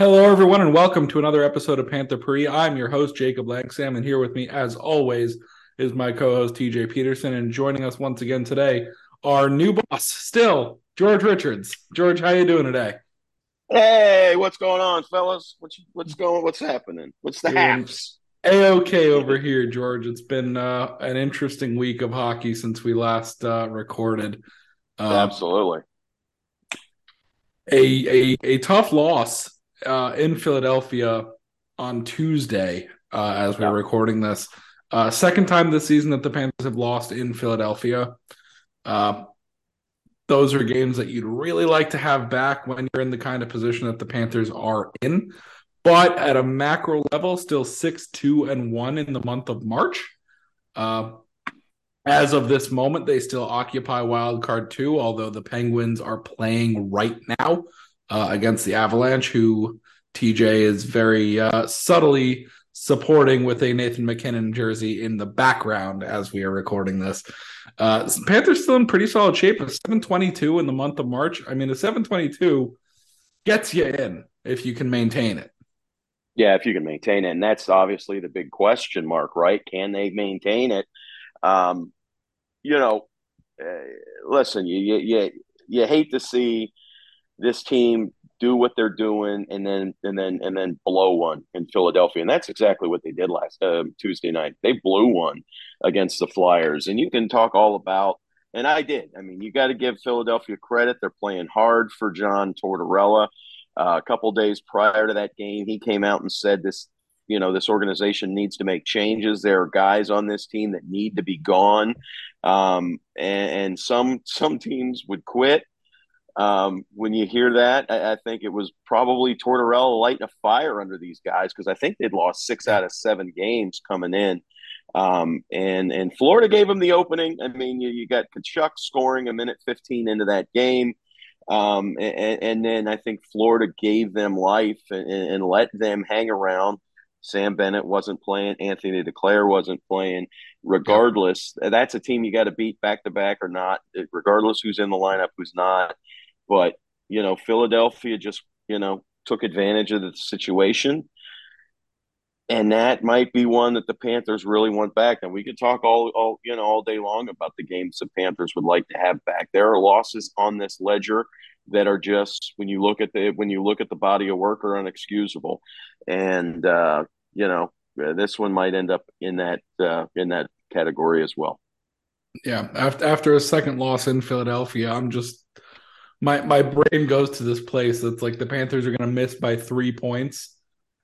Hello, everyone, and welcome to another episode of Panther Pre. I'm your host, Jacob Langsam, and here with me, as always, is my co-host TJ Peterson. And joining us once again today, our new boss, still George Richards. George, how you doing today? Hey, what's going on, fellas? What's what's going? What's happening? What's the haps? A okay over here, George. It's been uh, an interesting week of hockey since we last uh, recorded. Uh, Absolutely. A, a a tough loss uh, in Philadelphia on Tuesday uh, as we are recording this. Uh, second time this season that the Panthers have lost in Philadelphia. Uh, those are games that you'd really like to have back when you're in the kind of position that the Panthers are in. But at a macro level, still six, two, and one in the month of March. Uh, as of this moment, they still occupy wild card two, although the Penguins are playing right now uh, against the Avalanche, who TJ is very uh, subtly supporting with a Nathan MacKinnon jersey in the background as we are recording this. Uh, Panthers still in pretty solid shape. A 722 in the month of March. I mean, a 722 gets you in if you can maintain it. Yeah, if you can maintain it. And that's obviously the big question mark, right? Can they maintain it? Um, you know, uh, listen, you, you, you, you hate to see this team do what they're doing and then and then and then blow one in Philadelphia. And that's exactly what they did last uh, Tuesday night. They blew one against the Flyers. And you can talk all about and I did. I mean, you got to give Philadelphia credit. They're playing hard for John Tortorella. Uh, a couple days prior to that game, he came out and said this, you know, this organization needs to make changes. There are guys on this team that need to be gone, um, and, and some some teams would quit um, when you hear that, I, I, think it was probably Tortorella lighting a fire under these guys because I think they'd lost six out of seven games coming in. Um, and and Florida gave them the opening. I mean, you, you got Tkachuk scoring a minute 15 into that game. Um, and, and, then I think Florida gave them life and, and, let them hang around. Sam Bennett wasn't playing. Anthony Duclair wasn't playing. Regardless, that's a team you got to beat back to back or not. Regardless who's in the lineup, who's not. But, you know, Philadelphia just, you know, took advantage of the situation. And that might be one that the Panthers really want back. And we could talk all, all you know all day long about the games the Panthers would like to have back. There are losses on this ledger that are just when you look at the when you look at the body of work are unexcusable. And uh, you know, this one might end up in that uh, in that category as well. Yeah, after after a second loss in Philadelphia, I'm just my my brain goes to this place that's like the Panthers are going to miss by three points,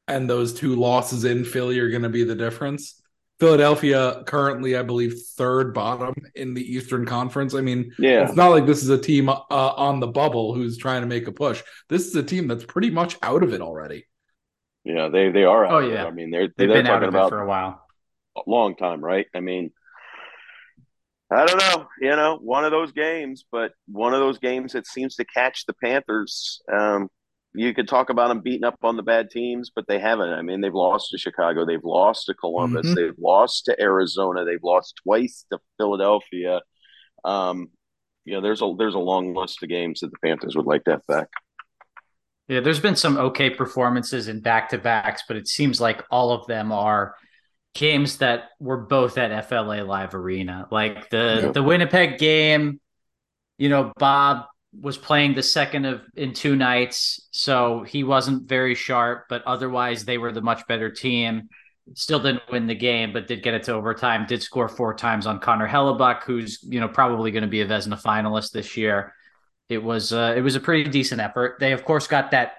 and those two losses in Philly are going to be the difference. Philadelphia currently, I believe, third bottom in the Eastern Conference. I mean, yeah, it's not like this is a team uh, on the bubble who's trying to make a push. This is a team that's pretty much out of it already. Yeah, they they are. oh yeah, I mean they're they've they're been out of it for a while, a long time, right? I mean, I don't know, you know, one of those games, but one of those games that seems to catch the Panthers. Um, you could talk about them beating up on the bad teams, but they haven't. I mean, they've lost to Chicago, they've lost to Columbus, mm-hmm. they've lost to Arizona, they've lost twice to Philadelphia. Um, you know, there's a there's a long list of games that the Panthers would like to have back. Yeah, there's been some okay performances in back to backs, but it seems like all of them are games that were both at FLA Live Arena. Like the yep. the Winnipeg game, you know, Bob was playing the second of in two nights, so he wasn't very sharp, but otherwise they were the much better team. Still didn't win the game, but did get it to overtime. Did score four times on Connor Hellebuyck, who's you know probably going to be a Vezina finalist this year. It was uh, it was a pretty decent effort. They of course got that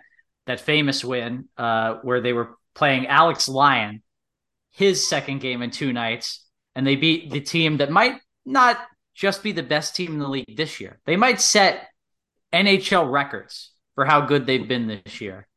that famous win uh, where they were playing Alex Lyon, his second game in two nights, and they beat the team that might not just be the best team in the league this year. They might set NHL records for how good they've been this year.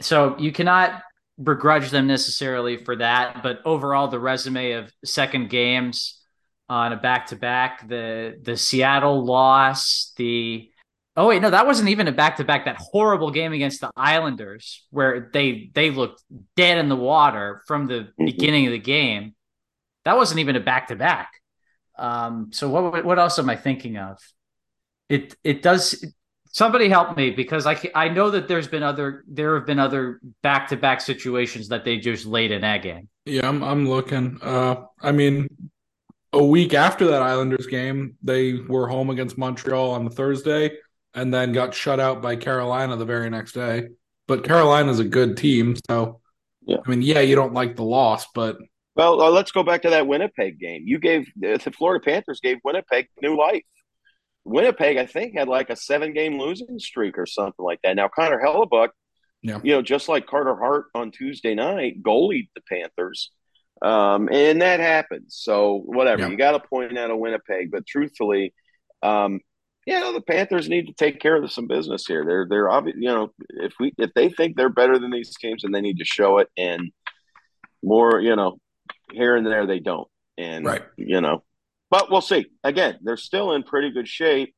So you cannot begrudge them necessarily for that. But overall, the resume of second games on a back to back, the the Seattle loss, the Oh wait, no, that wasn't even a back to back. That horrible game against the Islanders, where they they looked dead in the water from the mm-hmm. beginning of the game. That wasn't even a back to back. So what what else am I thinking of? It it does Somebody help me because I I know that there's been other there have been other back to back situations that they just laid an egg in. Yeah, I'm I'm looking. Uh, I mean, a week after that Islanders game, they were home against Montreal on the Thursday, and then got shut out by Carolina the very next day. But Carolina's a good team, so yeah. I mean, yeah, you don't like the loss, but well, uh, let's go back to that Winnipeg game. You gave the Florida Panthers gave Winnipeg new life. Winnipeg, I think, had like a seven game losing streak or something like that. Now, Connor Hellebuyck, yeah. you know, just like Carter Hart on Tuesday night, goalied the Panthers. Um, and that happens. So, whatever. Yeah. You got to point out a Winnipeg. But truthfully, um, you know, the Panthers need to take care of some business here. They're, they're obvious, you know, if we, if they think they're better than these teams, and they need to show it. And more, you know, here and there, they don't. And, right. you know, but we'll see. Again, they're still in pretty good shape.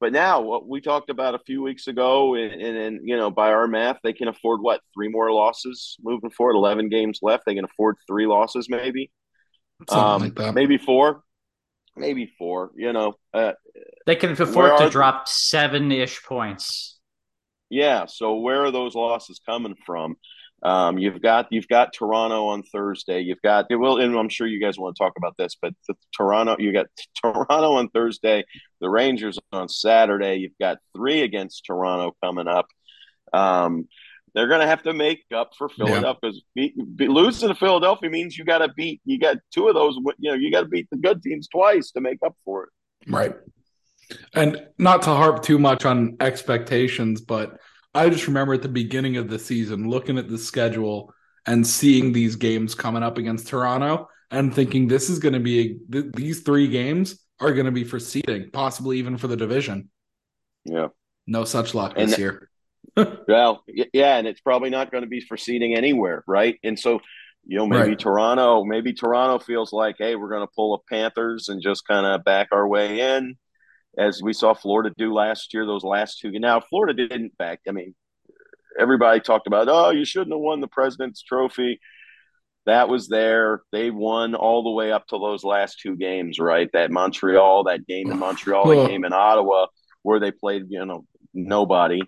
But now, what we talked about a few weeks ago, and, and, and, you know, by our math, they can afford what three more losses moving forward. Eleven games left, they can afford three losses, maybe, um, like maybe four, maybe four. You know, uh, they can afford to drop seven ish points. Yeah. So where are those losses coming from? Um, you've got you've got Toronto on Thursday. You've got it will, and I'm sure you guys want to talk about this, but the Toronto you got Toronto on Thursday, the Rangers on Saturday. You've got three against Toronto coming up. Um, they're going to have to make up for Philadelphia because yeah. losing to Philadelphia means you got to beat you got two of those. You know, you got to beat the good teams twice to make up for it. Right. And not to harp too much on expectations, but I just remember at the beginning of the season looking at the schedule and seeing these games coming up against Toronto and thinking this is going to be a, th- these three games are going to be for seeding, possibly even for the division. Yeah. No such luck and this year. well, yeah, and it's probably not going to be for seeding anywhere, right? And so, you know, maybe right. Toronto, maybe Toronto feels like, hey, we're going to pull a Panthers and just kind of back our way in as we saw Florida do last year, those last two. Now, Florida didn't back. I mean, everybody talked about, oh, you shouldn't have won the President's Trophy. That was there. They won all the way up to those last two games, right? That Montreal, that game in Montreal, that game in Ottawa, where they played, you know, nobody.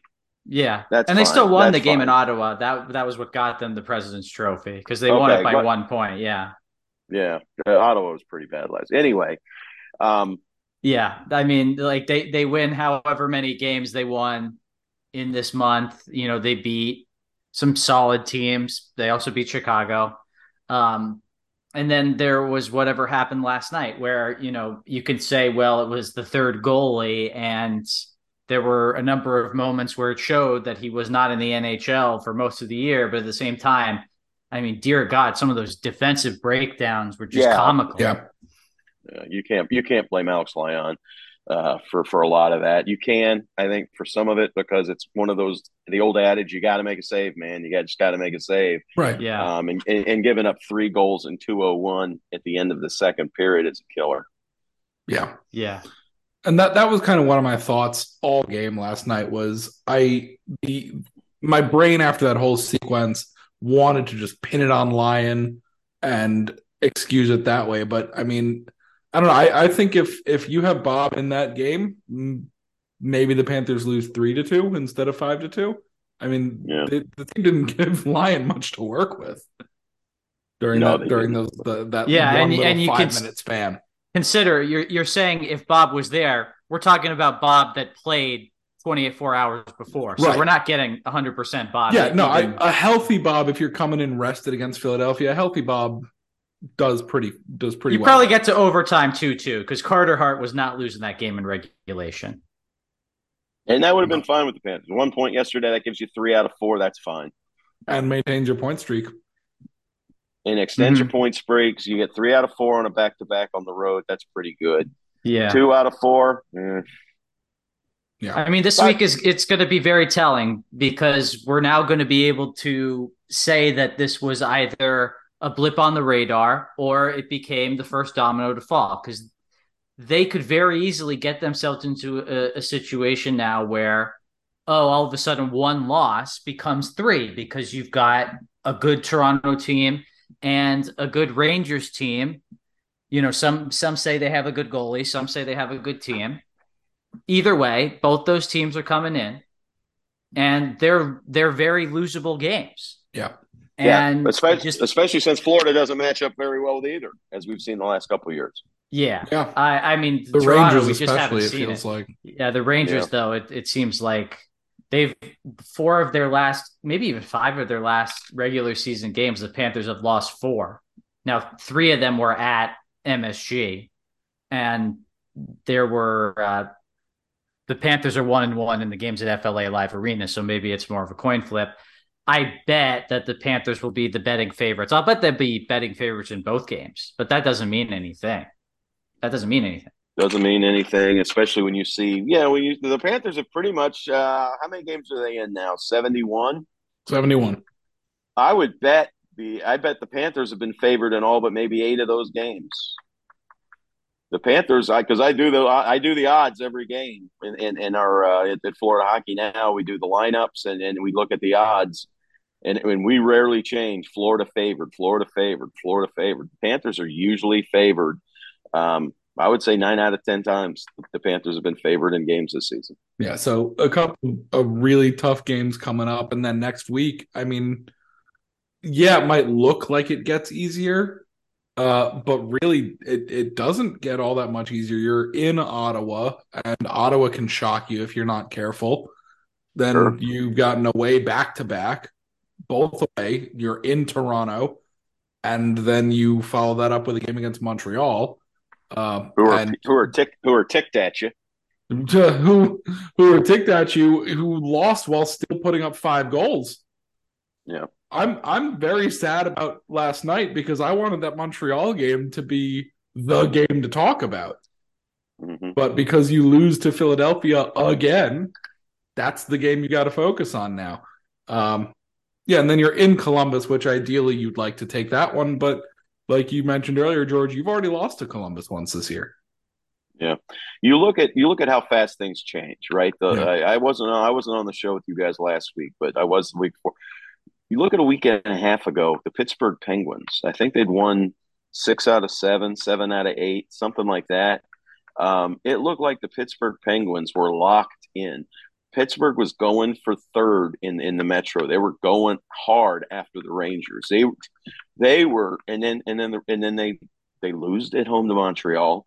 Yeah, that's and fine. they still won that's the game fine. in Ottawa. That that was what got them the President's Trophy because they okay, won it by but, one point. Yeah, yeah, Ottawa was pretty bad last. Anyway, um, yeah, I mean, like they they win however many games they won in this month. You know, they beat some solid teams. They also beat Chicago. Um, and then there was whatever happened last night, where you know you could say, well, it was the third goalie, and there were a number of moments where it showed that he was not in the NHL for most of the year. But at the same time, I mean, dear God, some of those defensive breakdowns were just yeah. comical. Yeah. Uh, you can't you can't blame Alex Lyon uh, for for a lot of that. You can, I think, for some of it because it's one of those the old adage: you got to make a save, man. You got just got to make a save, right? Yeah. Um, and, and, and giving up three goals in two oh one at the end of the second period is a killer. Yeah, yeah. And that that was kind of one of my thoughts all game last night. Was I the my brain after that whole sequence wanted to just pin it on Lyon and excuse it that way, but I mean I don't know. I, I think if if you have Bob in that game, maybe the Panthers lose three to two instead of five to two. I mean, yeah. they, the team didn't give Lyon much to work with during no, that during those the, that yeah, and, and you five can minute span. Consider you're you're saying if Bob was there, we're talking about Bob that played 24 hours before. So right. we're not getting 100% Bob. Yeah, no, I, a healthy Bob, if you're coming in rested against Philadelphia, a healthy Bob does pretty does pretty. Well. You well. probably get to overtime too, too, because Carter Hart was not losing that game in regulation. And that would have been fine with the Panthers. One point yesterday that gives you three out of four. That's fine. And maintains your point streak. And extends mm-hmm. your point streaks. You get three out of four on a back to back on the road. That's pretty good. Yeah. Two out of four. Eh. Yeah. I mean, this but, week is it's going to be very telling because we're now going to be able to say that this was either a blip on the radar or it became the first domino to fall because they could very easily get themselves into a, a, situation now where oh all of a sudden one loss becomes three because you've got a good toronto team and a good rangers team you know some some say they have a good goalie some say they have a good team either way, both those teams are coming in, and they're they're very losable games. Yeah. And yeah, especially, just, especially since Florida doesn't match up very well with either, as we've seen the last couple of years. Yeah, Yeah. I, I mean, The Toronto, Rangers, we just haven't especially, it seen feels it. like. Yeah, the Rangers, Yeah. though, it, it seems like they've four of their last, maybe even five of their last regular season games. The Panthers have lost four. Now, three of them were at MSG, and there were uh, the Panthers are one and one in the games at FLA Live Arena, so maybe it's more of a coin flip. I bet that the Panthers will be the betting favorites. I'll bet they'll be betting favorites in both games, but that doesn't mean anything. That doesn't mean anything. Doesn't mean anything, especially when you see, yeah, when you the Panthers have pretty much. Uh, how many games are they in now? Seventy one. 71. I would bet the I bet the Panthers have been favored in all but maybe eight of those games. The Panthers, I because I do the I do the odds every game in in, in our uh, at, at Florida Hockey now. We do the lineups and, and we look at the odds, and and we rarely change. Florida favored, Florida favored, Florida favored. Panthers are usually favored. Um, I would say nine out of ten times the Panthers have been favored in games this season. Yeah, so a couple of really tough games coming up, and then next week, I mean, yeah, it might look like it gets easier, uh, but really, it it doesn't get all that much easier. You're in Ottawa, and Ottawa can shock you if you're not careful. Then Sure. you've gotten away back to back, both away. You're in Toronto, and then you follow that up with a game against Montreal. Uh, Who are and who are tick who are ticked at you? to who who are ticked at you who lost while still putting up five goals. Yeah. I'm I'm very sad about last night because I wanted that Montreal game to be the game to talk about. hmm But because you lose to Philadelphia again, that's the game you got to focus on now. Um yeah, and then you're in Columbus, which ideally you'd like to take that one, but like you mentioned earlier, George, you've already lost to Columbus once this year. Yeah, you look at you look at how fast things change, right? The Yeah. I, I wasn't on, I wasn't on the show with you guys last week, but I was the week before. You look at a week and a half ago, the Pittsburgh Penguins. I think they'd won six out of seven, seven out of eight, something like that. Um, it looked like the Pittsburgh Penguins were locked in. Pittsburgh was going for third in in the Metro. They were going hard after the Rangers. They they were, and then and then and then they they lose at home to Montreal.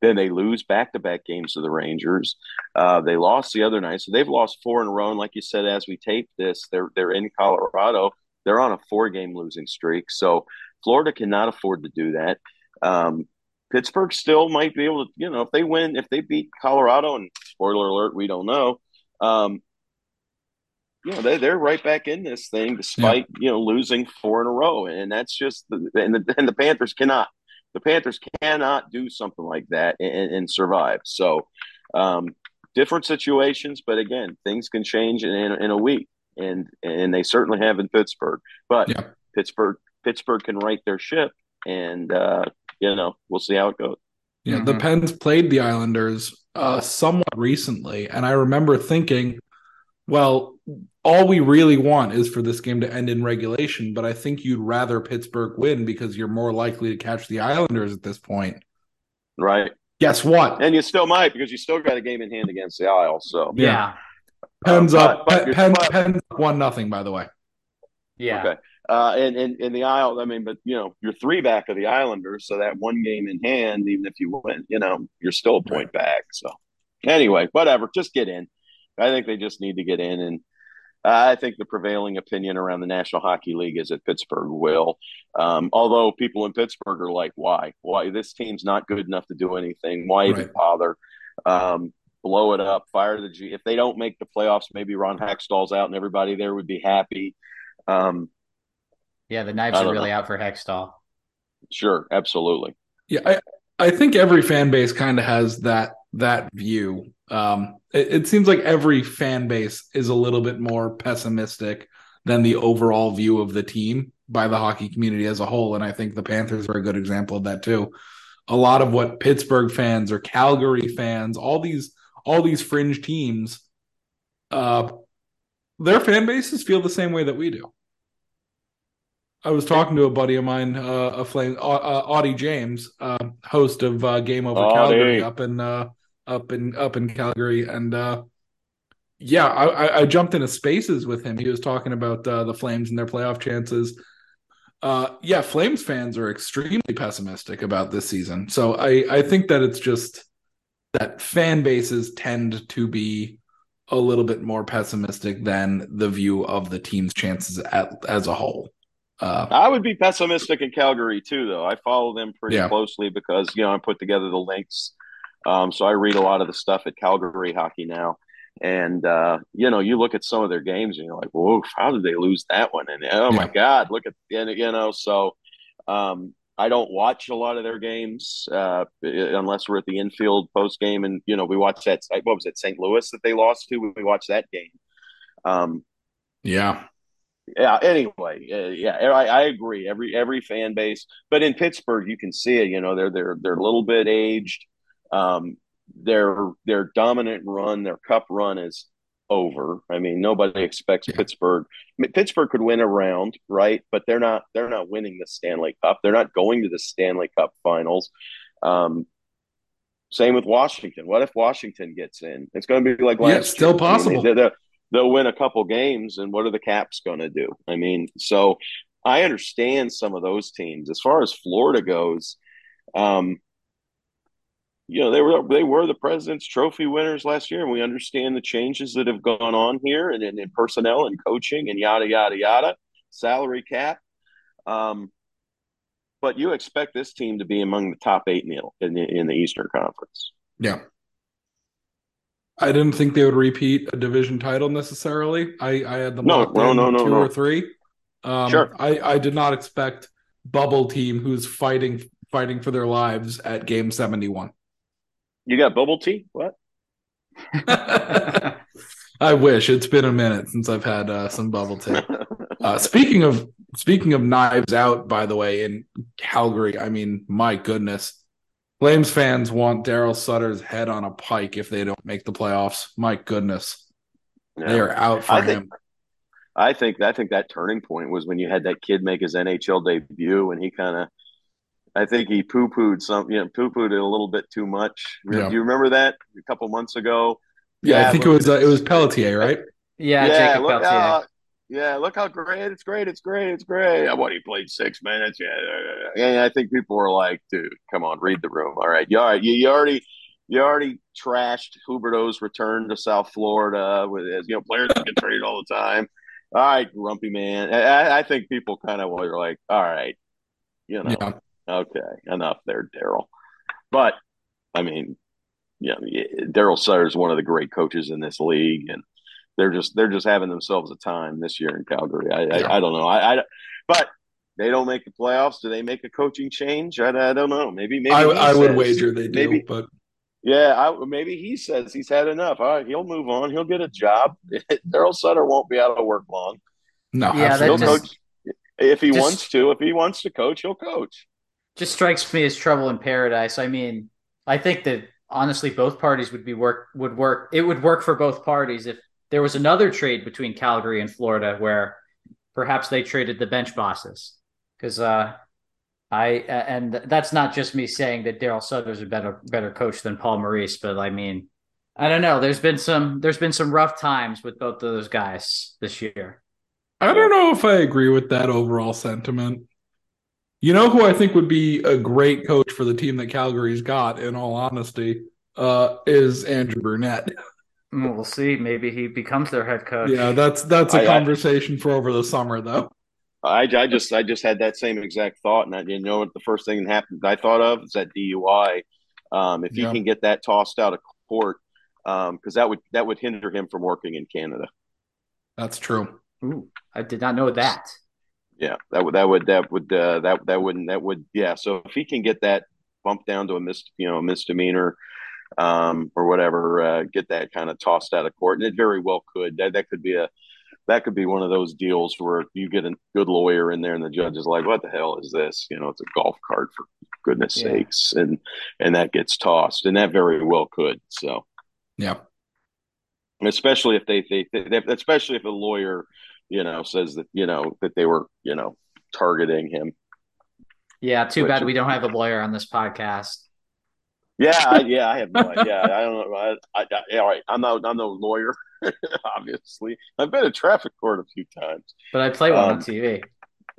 Then they lose back to back games to the Rangers. Uh, they lost the other night, so they've lost four in a row. And like you said, as we tape this, they're they're in Colorado. They're on a four game losing streak. So Florida cannot afford to do that. Um, Pittsburgh still might be able to, you know, if they win, if they beat Colorado, and spoiler alert, we don't know. Um, you know, they they're right back in this thing despite you know losing four in a row, and that's just the and the, and the Panthers cannot the Panthers cannot do something like that and, and survive. So, um, different situations, but again, things can change in, in, in a week, and and they certainly have in Pittsburgh. But Yeah. Pittsburgh Pittsburgh can right their ship, and uh, you know we'll see how it goes. Yeah, the Mhm. Pens played the Islanders uh, somewhat recently, and I remember thinking, well, all we really want is for this game to end in regulation, but I think you'd rather Pittsburgh win because you're more likely to catch the Islanders at this point. Right, Guess what? and you still might because you still got a game in hand against the Isle. So Yeah. Yeah. Pens Uh, up, but- Pe- Pens, Pens up one nothing. By the way, Yeah. Okay. Uh, and, and, and the Isle, I mean, but, you know, you're three back of the Islanders. So that one game in hand, even if you win, you know, you're still a point back. So anyway, whatever. Just get in. I think they just need to get in. And I think the prevailing opinion around the National Hockey League is that Pittsburgh will. Um, although people in Pittsburgh are like, why? Why? This team's not good enough to do anything. Why even Right. bother? Um, blow it up, fire the G. If they don't make the playoffs, maybe Ron Hextall's out and everybody there would be happy. Um, Yeah. The knives are really know. out for Hextall. Sure, absolutely. yeah, I, I think every fan base kind of has that that view. Um, it, it seems like every fan base is a little bit more pessimistic than the overall view of the team by the hockey community as a whole, and I think the Panthers are a good example of that too. A lot of what Pittsburgh fans or Calgary fans, all these all these fringe teams, uh, their fan bases feel the same way that we do. I was talking to a buddy of mine, uh, a flame, uh, uh, Audie James, uh, host of uh, Game Over Audie. Calgary up in uh, up in up in Calgary, and uh, yeah, I, I jumped into spaces with him. He was talking about uh, the Flames and their playoff chances. Uh, yeah, Flames fans are extremely pessimistic about this season. So I I think that it's just that fan bases tend to be a little bit more pessimistic than the view of the team's chances at, as a whole. Uh, I would be pessimistic in Calgary too, though. I follow them pretty yeah. closely because you know I put together the links, um, so I read a lot of the stuff at Calgary hockey now. And uh, you know, you look at some of their games and you're like, "Whoa, how did they lose that one?" And oh yeah. my God, look at and you know. So um, I don't watch a lot of their games uh, unless we're at the infield post game, and you know, we watched that. What was it, St. Louis that they lost to? We watched that game. Um, yeah, yeah. Anyway, uh, yeah, I, I, agree. Every every fan base, but in Pittsburgh, you can see it. You know, they're they're they're a little bit aged. Um, their their dominant run, their cup run is over. I mean, nobody expects yeah. Pittsburgh. Pittsburgh could win a round, right? But they're not. They're not winning the Stanley Cup. They're not going to the Stanley Cup Finals. Um, same with Washington. What if Washington gets in? It's going to be like last. Yeah, still year. possible. I mean, they'll, they'll win a couple games, and what are the Caps going to do? I mean, so I understand some of those teams. As far as Florida goes, um, you know they were they were the President's Trophy winners last year, and we understand the changes that have gone on here, and in personnel and coaching and yada yada yada, salary cap. Um, but you expect this team to be among the top eight in the in the, in the Eastern Conference. Yeah. I didn't think they would repeat a division title necessarily. I, I had them no, no, no, no, two no. or three. Um, sure. I, I did not expect bubble team who's fighting fighting for their lives at game seventy one. You got bubble tea? What? I wish it's been a minute since I've had uh, some bubble tea. Uh, speaking of speaking of knives out, by the way, in Calgary, I mean, my goodness, Flames fans want Daryl Sutter's head on a pike if they don't make the playoffs. My goodness, yeah. they are out for I him. Think, I think I think that turning point was when you had that kid make his NHL debut, and he kind of I think he poo pooed some, you know, poo pooed it a little bit too much. Yeah. Do you remember that a couple months ago? Yeah, yeah I think it was uh, it was Pelletier, right? Yeah, yeah Jacob look, Pelletier. Uh, yeah, look how great it's great, it's great, it's great. What he played six minutes. Yeah, and I think people were like, "Dude, come on, read the room." All right, you all right? You, you already you already trashed Huberdeau's return to South Florida with you know players get traded all the time. All right, grumpy man. I, I think people kind of were like, "All right, you know." Yeah Okay, enough there, Daryl. But I mean, yeah, Daryl Sutter is one of the great coaches in this league, and they're just they're just having themselves a time this year in Calgary. I yeah. I, I, don't know. I, I but they don't make the playoffs. Do they make a coaching change? I, I don't know. Maybe maybe I, I says, would wager they do. Maybe, but yeah, I, maybe he says he's had enough. All right, he'll move on. He'll get a job. Daryl Sutter won't be out of work long. No, yeah, he'll just, coach if he just, wants to. If he wants to coach, he'll coach just strikes me as trouble in paradise. I mean, I think that honestly, both parties would be work would work. It would work for both parties if there was another trade between Calgary and Florida where perhaps they traded the bench bosses because uh, I and that's not just me saying that Daryl Sutter's a better better coach than Paul Maurice, but I mean, I don't know. There's been some there's been some rough times with both of those guys this year. I don't know if I agree with that overall sentiment. You know who I think would be a great coach for the team that Calgary's got, in all honesty, uh, is Andrew Brunette. Mm, we'll see. Maybe he becomes their head coach. Yeah, that's that's a I, conversation I, for over the summer, though. I, I just I just had that same exact thought, and I didn't know what the first thing that happened. I thought of is that DUI. Um, if he yeah. can get that tossed out of court, because um, that would that would hinder him from working in Canada. That's true. Ooh, I did not know that yeah, that would that would that would uh, that that wouldn't that would yeah. So if he can get that bumped down to a mis you know a misdemeanor um, or whatever, uh, get that kind of tossed out of court, and it very well could. That that could be a that could be one of those deals where you get a good lawyer in there, and the judge is like, "What the hell is this?" You know, it's a golf cart for goodness yeah. sakes, and and that gets tossed, and that very well could. So, yeah, especially if they, they, they especially if a lawyer you know, says that, you know, that they were, you know, targeting him. Yeah, too Which, bad we don't have a lawyer on this podcast. Yeah, I, yeah, I have no idea. I don't know. I, I, I, all right, I'm not. I'm no lawyer, obviously. I've been at traffic court a few times, but I play one um, on TV.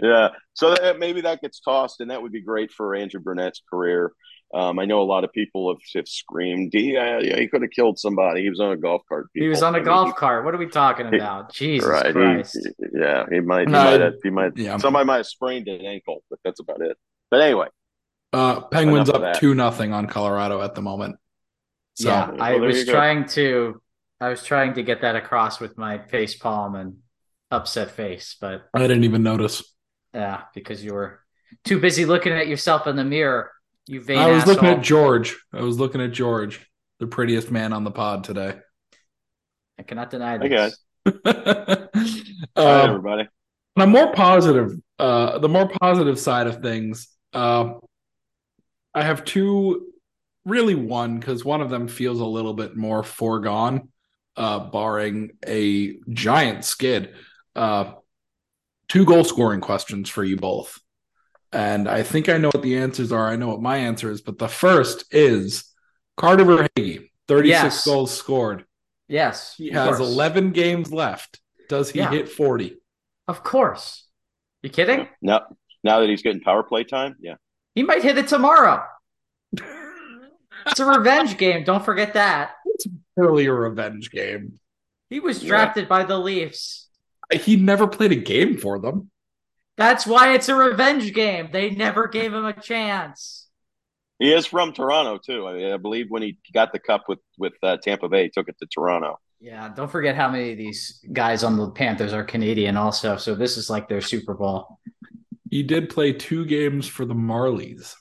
Yeah, so that, maybe that gets tossed, and that would be great for Andrew Brunette's career. Um, I know a lot of people have, have screamed, yeah, yeah, he could have killed somebody. He was on a golf cart. People. He was on a I golf mean, cart. What are we talking about? He, Jesus right, Christ. He, yeah, he might, he might have, he might, yeah. somebody might have sprained an ankle, but that's about it. But anyway. Uh, Penguins up 2 nothing on Colorado at the moment. So, yeah, well, I was trying to, I was trying to get that across with my face palm and upset face, but I didn't even notice. Yeah, because you were too busy looking at yourself in the mirror you vain I was asshole. looking at George. I was looking at George, the prettiest man on the pod today. I cannot deny this. Okay. um, everybody. On a more positive, uh, the more positive side of things, uh, I have two, really one, because one of them feels a little bit more foregone, uh, barring a giant skid. Uh, two goal scoring questions for you both. And I think I know what the answers are. I know what my answer is. But the first is Carter Verhaeghe, 36 yes. goals scored. Yes. He has course. 11 games left. Does he yeah. hit 40? Of course. You kidding? No. Now that he's getting power play time, yeah. He might hit it tomorrow. it's a revenge game. Don't forget that. It's really a revenge game. He was drafted yeah. by the Leafs. He never played a game for them. That's why it's a revenge game. They never gave him a chance. He is from Toronto too. I, I believe when he got the cup with with uh, Tampa Bay, he took it to Toronto. Yeah, don't forget how many of these guys on the Panthers are Canadian also. So this is like their Super Bowl. He did play two games for the Marlies.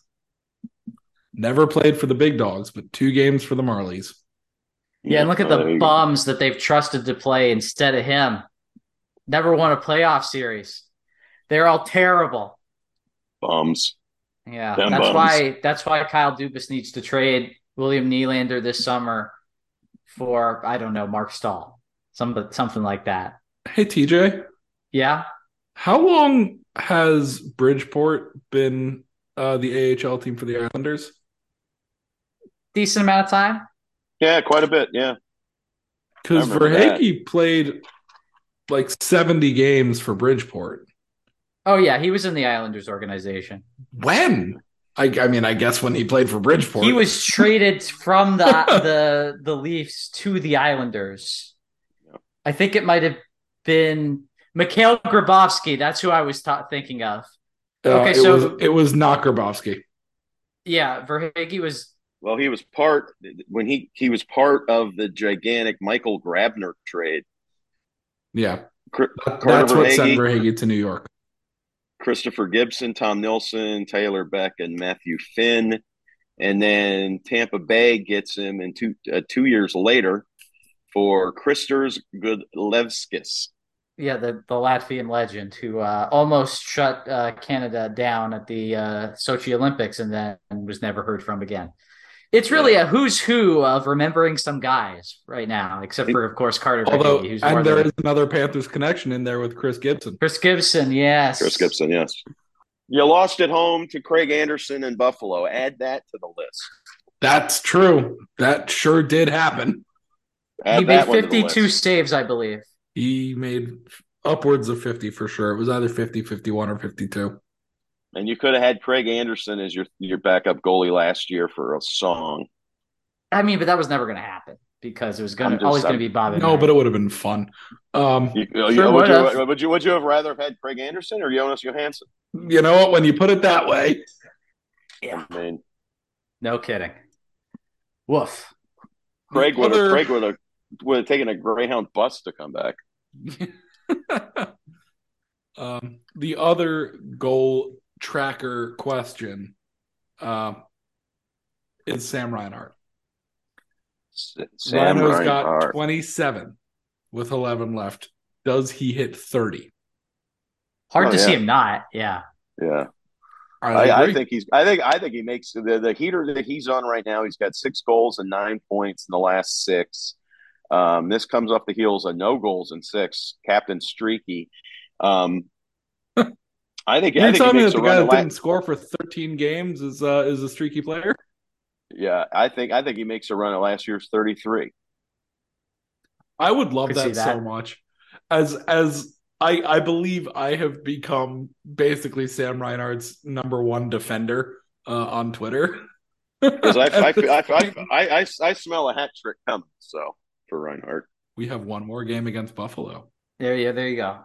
Never played for the big dogs, but two games for the Marlies. Yeah, and look at the bums that they've trusted to play instead of him. Never won a playoff series. They're all terrible. Bums. Yeah, Them that's bums. why that's why Kyle Dubas needs to trade William Nylander this summer for I don't know Marc Staal, some something like that. Hey TJ. Yeah. How long has Bridgeport been uh, the AHL team for the Islanders? Decent amount of time. Yeah, quite a bit. Yeah. Because Verhaeghe played like 70 games for Bridgeport. Oh yeah, he was in the Islanders organization. When? I, I mean, I guess when he played for Bridgeport, he was traded from the the the Leafs to the Islanders. I think it might have been Mikhail Grabovski. That's who I was ta- thinking of. Uh, okay, it so was, it was not Grabovski. Yeah, Verhaeghe was. Well, he was part when he he was part of the gigantic Michael Grabner trade. Yeah, that's what sent Verhaeghe to New York. Christopher Gibson, Tom Nilsson, Taylor Beck, and Matthew Finn. And then Tampa Bay gets him in two uh, two years later for Kristers Gudlevskis. Yeah, the, the Latvian legend who uh, almost shut uh, Canada down at the uh, Sochi Olympics and then was never heard from again. It's really a who's who of remembering some guys right now, except for of course Carter. Although, who's and there is another Panthers connection in there with Chris Gibson. Chris Gibson, yes. Chris Gibson, yes. You lost at home to Craig Anderson in Buffalo. Add that to the list. That's true. That sure did happen. Add he made 52 saves, I believe. He made upwards of 50 for sure. It was either 50, 51, or 52. And you could have had Craig Anderson as your your backup goalie last year for a song. I mean, but that was never going to happen because it was going to always going to be Bobby. No, but it would have been fun. Um, you, you, sure would, you, would, you, would you have rather have had Craig Anderson or Jonas Johansson? You know what? When you put it that way, yeah. I mean, no kidding. Woof. Craig would have Craig would have would have taken a Greyhound bus to come back. um, the other goal tracker question uh, is Sam Reinhart. Sam Rhino's Reinhart. got 27 with 11 left. Does he hit 30? Hard oh, to yeah. see him not. Yeah. Yeah. I, I, think he's. I think. I think he makes the the heater that he's on right now. He's got six goals and nine points in the last six. Um, this comes off the heels of no goals and six. Captain Streaky. Um, I think. You I think telling me that the guy that didn't score for 13 games is uh, is a streaky player? Yeah, I think I think he makes a run at last year's 33. I would love that, that, so much. As as I I believe I have become basically Sam Reinhart's number one defender uh, on Twitter. Because I I, I, I, I, I smell a hat trick coming. So for Reinhart, we have one more game against Buffalo. There you there you go.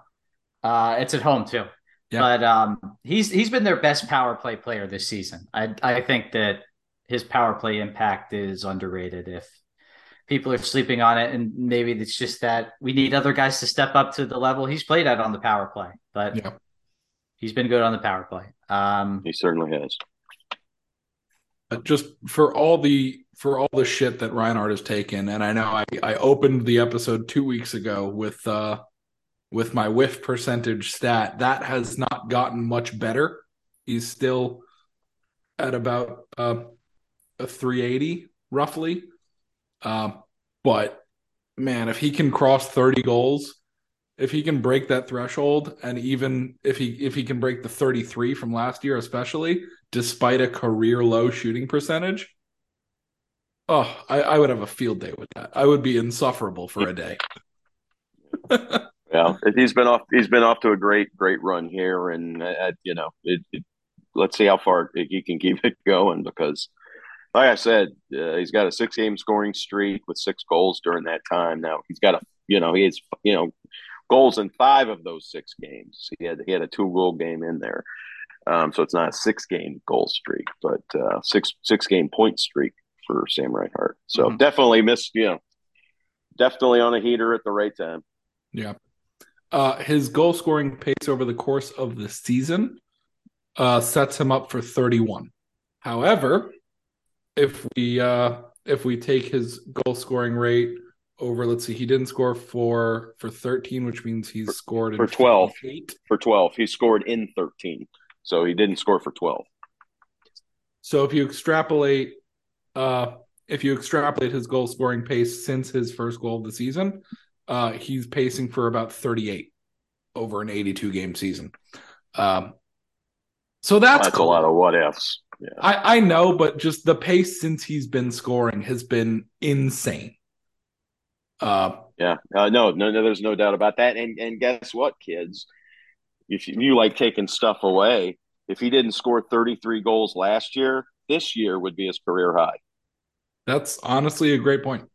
Uh, it's at home too. Yeah. But um, he's he's been their best power play player this season. I I think that his power play impact is underrated. If people are sleeping on it, and maybe it's just that we need other guys to step up to the level he's played at on the power play. But yeah. he's been good on the power play. Um, he certainly has. Just for all the for all the shit that Reinhart has taken, and I know I, I opened the episode two weeks ago with uh with my whiff percentage stat. That has not gotten much better. He's still at about uh, a 380 roughly. Um, but man, if he can cross 30 goals, if he can break that threshold, and even if he if he can break the 33 from last year, especially despite a career low shooting percentage, oh, I, I would have a field day with that. I would be insufferable for a day. yeah, he's been off. He's been off to a great, great run here, and uh, you know, it, it, let's see how far he can keep it going because like I said, uh, he's got a six game scoring streak with six goals during that time. Now he's got a, you know, he has, you know, goals in five of those six games. He had he had a two goal game in there, um, so it's not a six game goal streak, but uh, six six game point streak for Sam Reinhart. So mm-hmm. definitely missed, you know, definitely on a heater at the right time. Yeah, uh, his goal scoring pace over the course of the season uh, sets him up for thirty one. However, if we uh if we take his goal scoring rate over let's see he didn't score for for 13 which means he's scored for 12 for 12 he scored in 13 so he didn't score for 12 so if you extrapolate uh if you extrapolate his goal scoring pace since his first goal of the season uh he's pacing for about 38 over an 82 game season um so that's, that's cool. a lot of what ifs yeah. I, I know, but just the pace since he's been scoring has been insane. Uh, yeah, uh, no, no, no, there's no doubt about that. And and guess what, kids? If you, you like taking stuff away, if he didn't score 33 goals last year, this year would be his career high. That's honestly a great point.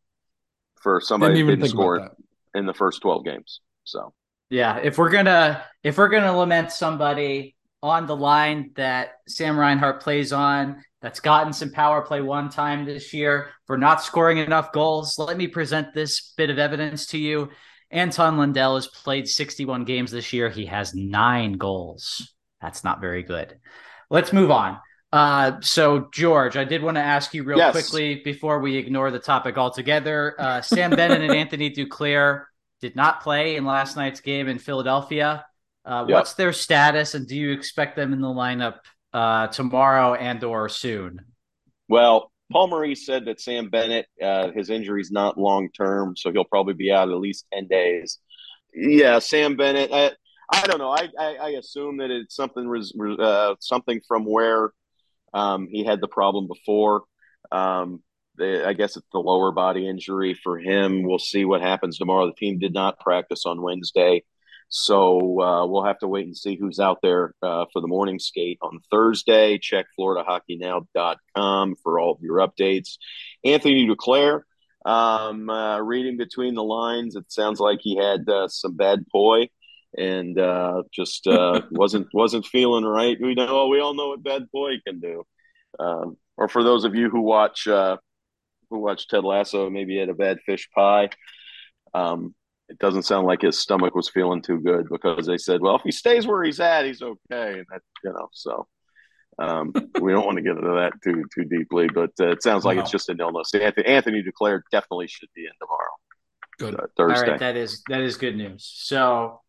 For somebody who didn't score in the first 12 games. So yeah, if we're gonna if we're gonna lament somebody on the line that Sam Reinhart plays on that's gotten some power play one time this year for not scoring enough goals. Let me present this bit of evidence to you. Anton Lundell has played 61 games this year. He has nine goals. That's not very good. Let's move on. Uh, so, George, I did want to ask you real yes. quickly before we ignore the topic altogether. Uh, Sam Bennett and Anthony Duclair did not play in last night's game in Philadelphia. Uh, yep. What's their status, and do you expect them in the lineup uh, tomorrow and or soon? Well, Paul Maurice said that Sam Bennett, uh, his injury is not long term, so he'll probably be out at least ten days. Yeah, Sam Bennett. I, I don't know. I, I, I assume that it's something uh, something from where um, he had the problem before. Um, the, I guess it's the lower body injury for him. We'll see what happens tomorrow. The team did not practice on Wednesday. So uh, we'll have to wait and see who's out there uh, for the morning skate on Thursday. Check FloridaHockeyNow.com for all of your updates. Anthony Duclair, um, uh, reading between the lines, it sounds like he had uh, some bad poi and uh, just uh, wasn't wasn't feeling right. We know we all know what bad boy can do. Um, or for those of you who watch who watch Ted Lasso, maybe he had a bad fish pie. Um, it doesn't sound like his stomach was feeling too good because they said, well, if he stays where he's at, he's okay. And that, you know, so um, we don't want to get into that too too deeply, but uh, it sounds like no. it's just an illness. Anthony, Anthony Duclair definitely should be in tomorrow. Good uh, Thursday. All right, that is that is good news. So,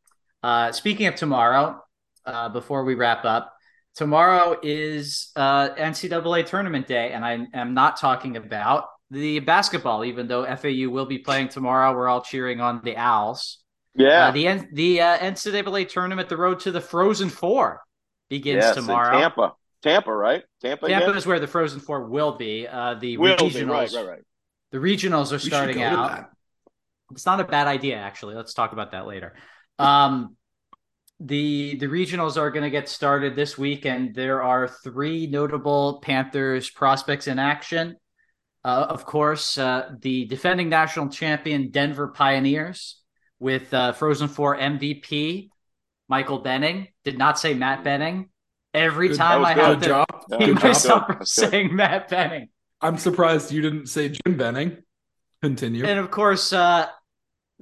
uh, speaking of tomorrow, uh, before we wrap up, tomorrow is uh, NCAA tournament day, and I am not talking about the basketball, even though FAU will be playing tomorrow. We're all cheering on the Owls. Yeah. Uh, the the uh, NCAA tournament, the road to the Frozen Four, begins yes, tomorrow. Tampa. Tampa, right? Tampa. Tampa again? is where the Frozen Four will be. Uh, the will regionals, be right, right, right. The regionals are We starting go to out. that. It's not a bad idea, actually. Let's talk about that later. Um, the the regionals are going to get started this week, and there are three notable Panthers prospects in action. Uh, of course, uh, the defending national champion Denver Pioneers with uh, Frozen Four MVP Michael Benning. Did not say Matt Benning. Every Good- time I that was have Good to job. Keep Good myself from That's good. saying Matt Benning. I'm surprised you didn't say Jim Benning. Continue. And of course, uh,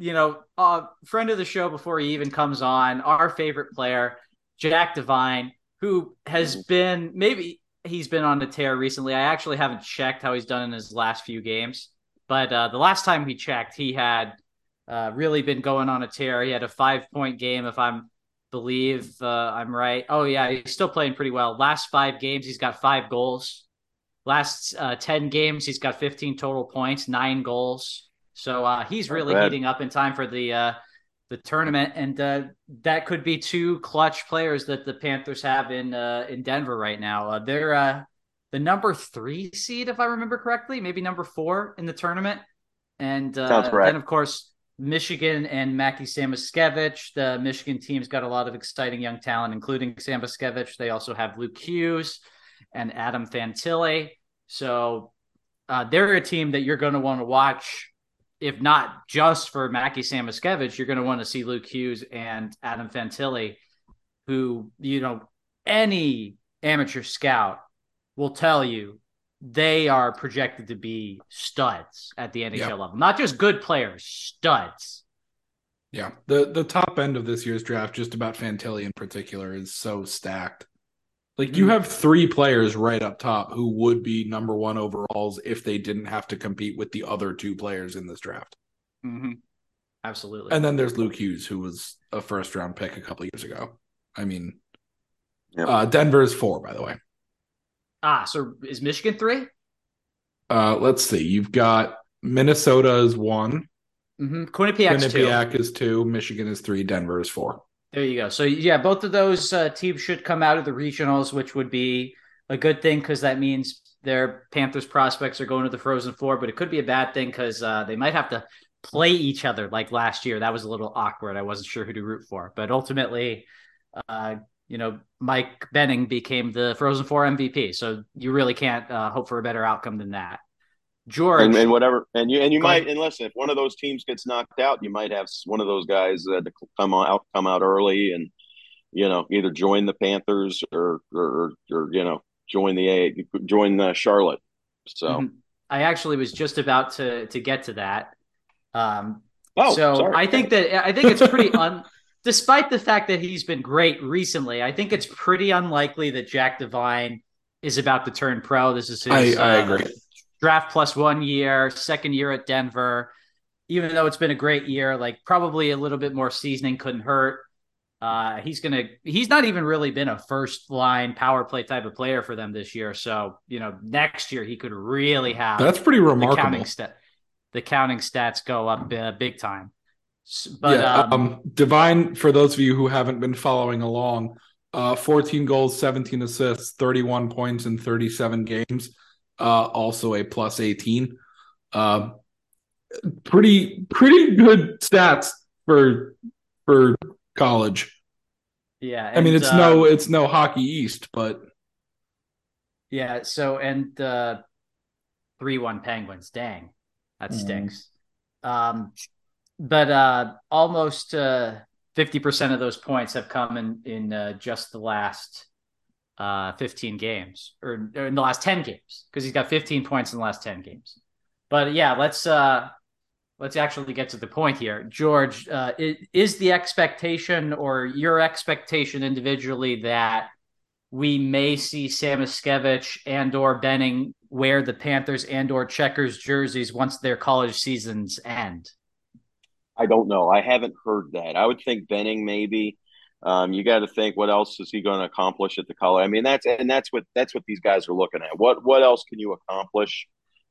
you know, uh, friend of the show before he even comes on, our favorite player, Jack Devine, who has been maybe he's been on a tear recently. I actually haven't checked how he's done in his last few games, but uh, the last time we checked, he had uh, really been going on a tear. He had a five point game, if I'm believe uh, I'm right. Oh yeah, he's still playing pretty well. Last five games, he's got five goals. Last uh, ten games, he's got 15 total points, nine goals. So uh, he's really heating up in time for the uh, the tournament, and uh, that could be two clutch players that the Panthers have in uh, in Denver right now. Uh, they're uh, the number three seed, if I remember correctly, maybe number four in the tournament. And uh, then, of course, Michigan and Mackie Samoskevich. The Michigan team's got a lot of exciting young talent, including Samoskevich. They also have Luke Hughes and Adam Fantilli. So uh, they're a team that you're going to want to watch. If not just for Mackie Samoskevich, you're going to want to see Luke Hughes and Adam Fantilli, who, you know, any amateur scout will tell you they are projected to be studs at the NHL Yeah. level. Not just good players, studs. Yeah, the the top end of this year's draft, just about Fantilli in particular, is so stacked. Like you Mhm. have three players right up top who would be number one overalls if they didn't have to compete with the other two players in this draft. Mm-hmm. Absolutely. And then there's Luke Hughes, who was a first round pick a couple years ago. I mean, Yep. uh, Denver is four, by the way. ah, so is Michigan three? Uh, let's see. You've got Minnesota is one, Mm-hmm. Quinnipiac's two. Quinnipiac is two, Michigan is three, Denver is four. There you go. So yeah, both of those uh, teams should come out of the regionals, which would be a good thing because that means their Panthers prospects are going to the Frozen Four. But it could be a bad thing because uh, they might have to play each other like last year. That was a little awkward. I wasn't sure who to root for, but ultimately, uh, you know, Mike Benning became the Frozen Four MVP. So you really can't uh, hope for a better outcome than that. George, and, and whatever, and you and you might, ahead. and listen, if one of those teams gets knocked out, you might have one of those guys uh, to come out, come out early, and you know, either join the Panthers or or, or you know, join the A, join the Charlotte. So, Mhm. I actually was just about to to get to that. Um, oh, so sorry. I think that I think it's pretty un. Despite the fact that he's been great recently, I think it's pretty unlikely that Jack Devine is about to turn pro. This is his I, I uh, agree. Draft plus one year, second year at Denver. Even though it's been a great year, like probably a little bit more seasoning couldn't hurt. Uh, he's gonna. He's not even really been a first line power play type of player for them this year. So you know, next year he could really have That's pretty the remarkable. counting stat. The counting stats go up uh, big time. But yeah, um, um, Devine, for those of you who haven't been following along, uh, 14 goals, 17 assists, 31 points in 37 games, uh, also a plus 18. Uh, pretty pretty good stats for for college. yeah, I mean, it's uh, no it's no hockey east, but Yeah, so and the three one Penguins, dang, that Mhm. stinks. Um, but uh, almost uh fifty percent of those points have come in in uh, just the last uh fifteen games, or, or in the last ten games, because he's got fifteen points in the last ten games. But yeah, let's uh let's actually get to the point here, George. Uh, is the expectation or your expectation individually that we may see Samoskevich and or Benning wear the Panthers and or Checkers jerseys once their college seasons end. I don't know. I haven't heard that. I would think Benning maybe. Um, you got to think what else is he going to accomplish at the college? I mean, that's and that's what that's what these guys are looking at. What what else can you accomplish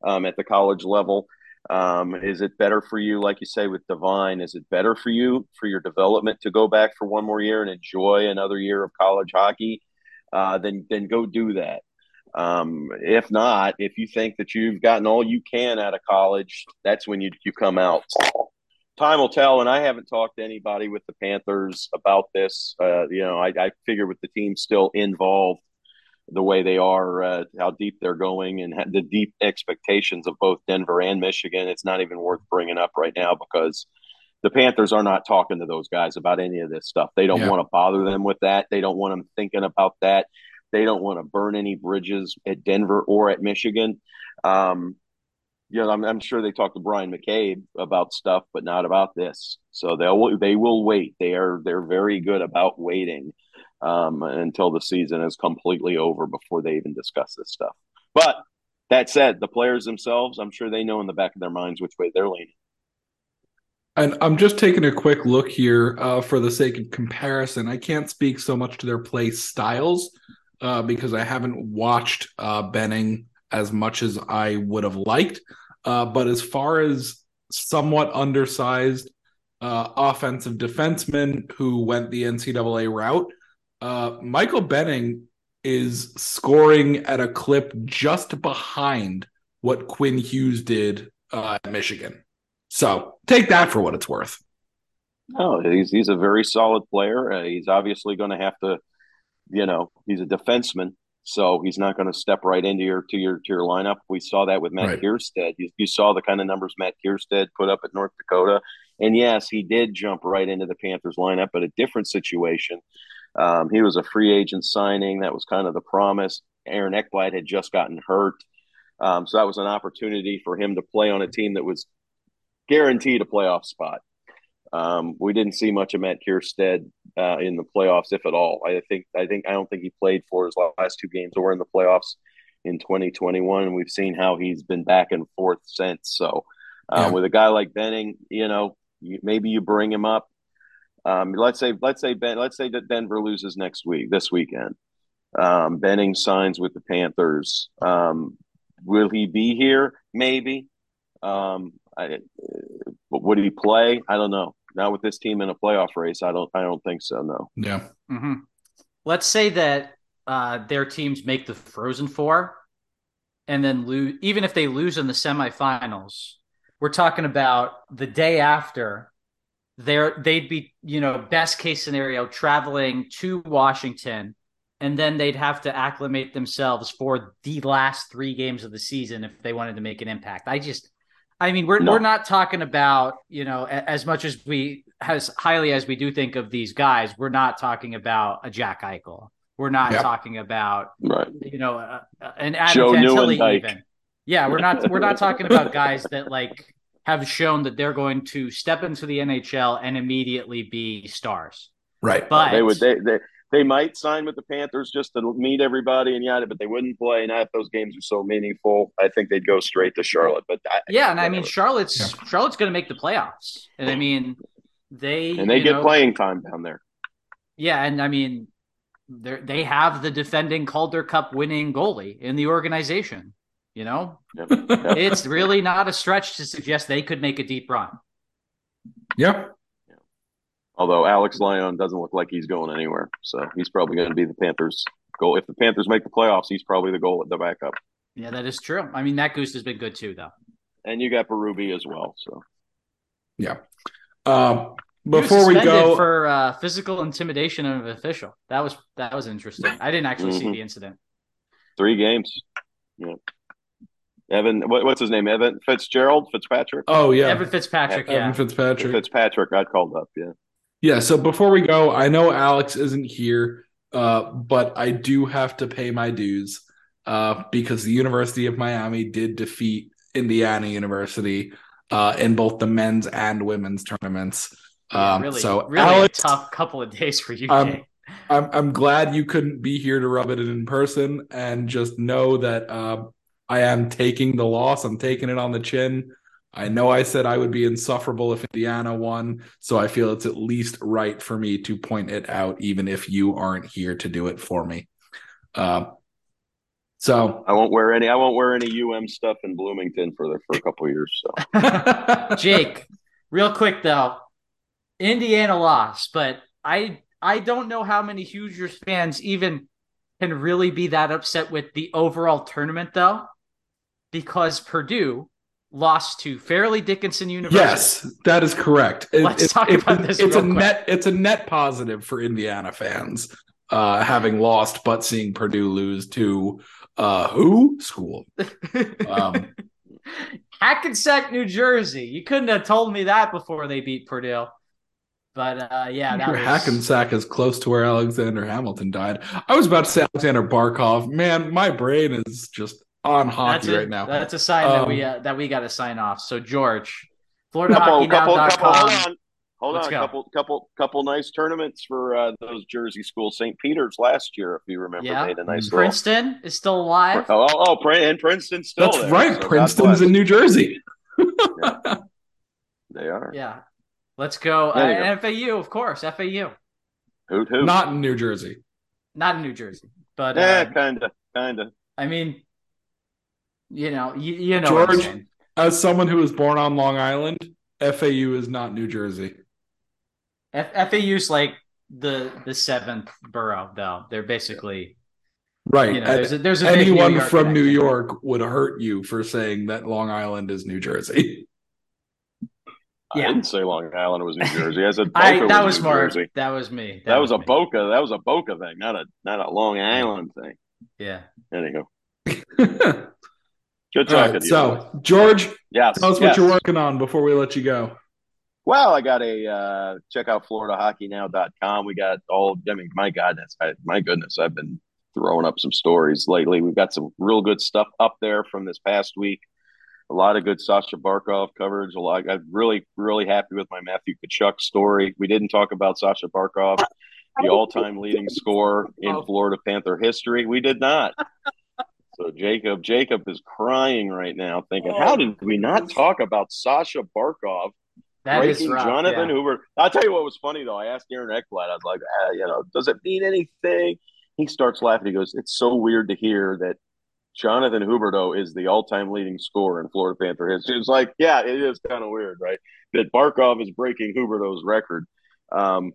um, at the college level? Um, is it better for you, like you say with Devine? Is it better for you for your development to go back for one more year and enjoy another year of college hockey? uh, then then go do that. Um, if not, if you think that you've gotten all you can out of college, that's when you you come out. Time will tell, and I haven't talked to anybody with the Panthers about this. Uh, you know, I, I figure with the team still involved, the way they are, uh, how deep they're going, and the deep expectations of both Denver and Michigan, it's not even worth bringing up right now because the Panthers are not talking to those guys about any of this stuff. They don't yeah. want to bother them with that. They don't want them thinking about that. They don't want to burn any bridges at Denver or at Michigan. Um, you know, I'm, I'm, sure they talked to Bryan McCabe about stuff, but not about this. So they'll they will wait. They are they're very good about waiting um, until the season is completely over before they even discuss this stuff. But that said, the players themselves, I'm sure they know in the back of their minds which way they're leaning. And I'm just taking a quick look here uh, for the sake of comparison. I can't speak so much to their play styles uh, because I haven't watched uh, Benning as much as I would have liked. Uh, but as far as somewhat undersized uh, offensive defensemen who went the NCAA route, uh, Michael Benning is scoring at a clip just behind what Quinn Hughes did uh, at Michigan. So take that for what it's worth. No, he's he's a very solid player. Uh, he's obviously going to have to you know, he's a defenseman, so he's not going to step right into your to your to your lineup. We saw that with Matt right. Kiersted. You, you, saw the kind of numbers Matt Kiersted put up at North Dakota, and yes, he did jump right into the Panthers lineup, but a different situation. Um, he was a free agent signing. That was kind of the promise. Aaron Ekblad had just gotten hurt, um, so that was an opportunity for him to play on a team that was guaranteed a playoff spot. Um, we didn't see much of Matt Kiersted uh, in the playoffs, if at all. I think I think I don't think he played for his last two games or in the playoffs in 2021. And we've seen how he's been back and forth since. So uh, yeah. with a guy like Benning, you know, you, maybe you bring him up. Um, let's say let's say Ben let's say that Denver loses next week this weekend. Um, Benning signs with the Panthers. Um, will he be here? Maybe. Um, I, would he play? I don't know. Not with this team in a playoff race. I don't. I don't think so. No. Yeah. Mm-hmm. Let's say that uh, their teams make the Frozen Four, and then lose. Even if they lose in the semifinals, we're talking about the day after. There, they'd be, you know, best case scenario, traveling to Washington, and then they'd have to acclimate themselves for the last three games of the season if they wanted to make an impact. I just, I mean, we're no. we're not talking about you know as much as we as highly as we do think of these guys. We're not talking about a Jack Eichel. We're not yep. talking about right. you know uh, an Adam Joe Fantilli even. Yeah, we're not we're not talking about guys that like have shown that they're going to step into the NHL and immediately be stars. Right. But they would they, they they might sign with the Panthers just to meet everybody and yada, but they wouldn't play. Not if those games are so meaningful. I think they'd go straight to Charlotte. But I, yeah, and I mean Charlotte's yeah. Charlotte's going to make the playoffs, and I mean they and they get know, playing time down there. Yeah, and I mean they they have the defending Calder Cup winning goalie in the organization. You know, yep. Yep. it's really not a stretch to suggest they could make a deep run. Yep. Although Alex Lyon doesn't look like he's going anywhere, so he's probably going to be the Panthers' goal. If the Panthers make the playoffs, he's probably the goal at the backup. Yeah, that is true. I mean, that goose has been good too, though. And you got Berube as well. So, yeah. Um, before we go for uh, physical intimidation of an official, that was that was interesting. I didn't actually mm-hmm. see the incident. Three games. Yeah. Evan, what, what's his name? Evan Fitzgerald, Fitzpatrick. Oh yeah, Evan Fitzpatrick. Evan yeah, Fitzpatrick. Fitzpatrick got called up. Yeah. Yeah. So before we go, I know Alex isn't here, uh, but I do have to pay my dues uh, because the University of Miami did defeat Indiana University uh, in both the men's and women's tournaments. Um, really, so really Alex, tough couple of days for you. I'm, I'm, I'm glad you couldn't be here to rub it in person, and just know that uh, I am taking the loss. I'm taking it on the chin. I know I said I would be insufferable if Indiana won, so I feel it's at least right for me to point it out, even if you aren't here to do it for me. Uh, so I won't wear any. I won't wear any UM stuff in Bloomington for the for a couple years. So Jake, real quick though, Indiana lost, but I I don't know how many Hoosiers fans even can really be that upset with the overall tournament though, because Purdue lost to Fairleigh Dickinson University. Yes, that is correct. It, Let's it, talk it, about this It's a quick. net. It's a net positive for Indiana fans, uh, having lost but seeing Purdue lose to uh, who school? Um, Hackensack, New Jersey. You couldn't have told me that before they beat Purdue. But uh, yeah, that was Hackensack is close to where Alexander Hamilton died. I was about to say Alexander Barkov. Man, my brain is just on that's hockey a, right now. That's a sign that we Um, uh, that we got to sign off. So George, couple, couple, couple, hold on. Hold Let's on, go. couple, couple, couple nice tournaments for uh, those Jersey schools. St. Peter's last year, if you remember, Yeah. made a nice Princeton is still alive. Oh, oh, oh, and Princeton still. That's there, right. so Princeton's in New Jersey. They are. Yeah. Let's go. Uh, go. FAU, of course. FAU. Hoot hoot. Not in New Jersey. Not in New Jersey. But yeah, uh, kind of, kind of. I mean, you know, you, you know George? As someone who was born on Long Island, FAU is not New Jersey. F- FAU's like the the seventh borough, though. They're basically Right. you know, there's a, there's a anyone New from New. York would hurt you for saying that Long Island is New Jersey. Yeah. I didn't say Long Island was New Jersey. I said Boca I that was New more Jersey. that was me. That was a me. Boca. That was a Boca thing, not a not a Long Island thing. Yeah. Anyhow, All good talking right. to you. So, George, yes, tell us yes. what you're working on before we let you go. Well, I got a uh, check out FloridaHockeyNow.com. We got all. I mean, my goodness, I, my goodness, I've been throwing up some stories lately. We've got some real good stuff up there from this past week. A lot of good Sasha Barkov coverage. A lot. I'm really, really happy with my Matthew Tkachuk story. We didn't talk about Sasha Barkov, the all-time leading scorer in Florida Panther history. We did not. So Jacob, Jacob is crying right now, thinking, "How did we not talk about Sasha Barkov That is breaking rough. Jonathan yeah. Hoover. I'll tell you what was funny though. I asked Aaron Ekblad. I was like, ah, you know, does it mean anything? He starts laughing. He goes, "It's so weird to hear that Jonathan Huberdeau is the all-time leading scorer in Florida Panther history." It's like, yeah, it is kind of weird, right? That Barkov is breaking Huberdeau's record. Um,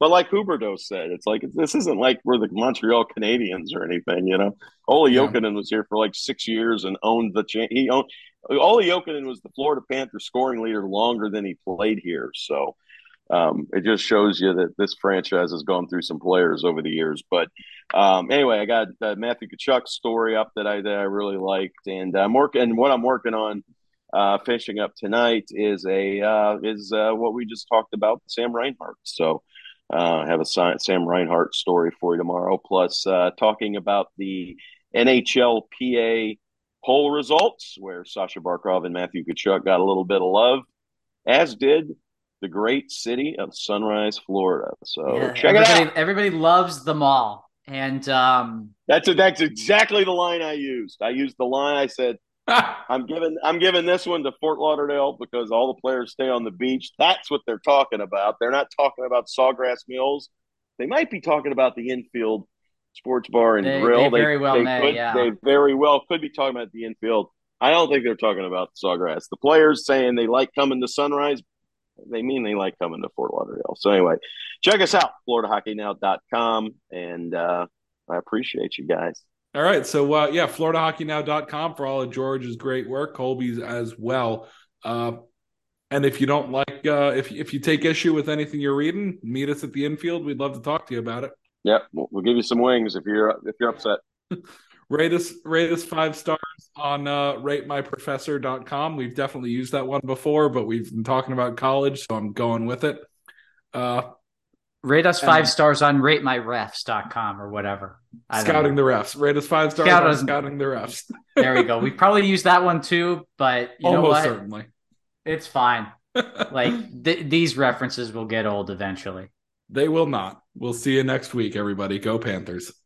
but like Huberdeau said, it's like this isn't like we're the Montreal Canadiens or anything, you know. Olli Yeah. Jokinen was here for like six years and owned the cha- he owned Olli Jokinen was the Florida Panther scoring leader longer than he played here. So um, it just shows you that this franchise has gone through some players over the years. But um, anyway, I got uh, Matthew Tkachuk's story up that I that I really liked, and I'm working. And what I'm working on, uh, finishing up tonight, is a uh, is uh, what we just talked about, Sam Reinhart. So. Uh, I have a Sam Reinhart story for you tomorrow, plus uh, talking about the NHLPA poll results, where Sasha Barkov and Matthew Tkachuk got a little bit of love, as did the great city of Sunrise, Florida. So Yeah, check it everybody, out. Everybody loves them all. And um, That's that's exactly the line I used. I used the line I said, I'm giving I'm giving this one to Fort Lauderdale because all the players stay on the beach. That's what they're talking about. They're not talking about Sawgrass Mills. They might be talking about the infield sports bar and They- grill. they very well they may, could, yeah. They very well could be talking about the infield. I don't think they're talking about Sawgrass. The players saying they like coming to Sunrise, they mean they like coming to Fort Lauderdale. So anyway, check us out, FloridaHockeyNow.com, and uh, I appreciate you guys. All right. So, uh, yeah, FloridaHockeyNow.com for all of George's great work, Colby's as well. Uh, and if you don't like, uh, if, if you take issue with anything you're reading, meet us at the infield. We'd love to talk to you about it. Yep, we'll, we'll give you some wings if you're if you're upset. Rate us, rate us five stars on uh, ratemyprofessor.com. We've definitely used that one before, but we've been talking about college, so I'm going with it. Uh, rate us five And- stars on ratemyrefs.com or whatever. I scouting the refs. Rate us five stars Scout on scouting the refs. There we go. We probably used that one too, but you know Almost what? certainly. It's fine. Like th- these references will get old eventually. they will not. We'll see you next week, everybody. Go Panthers.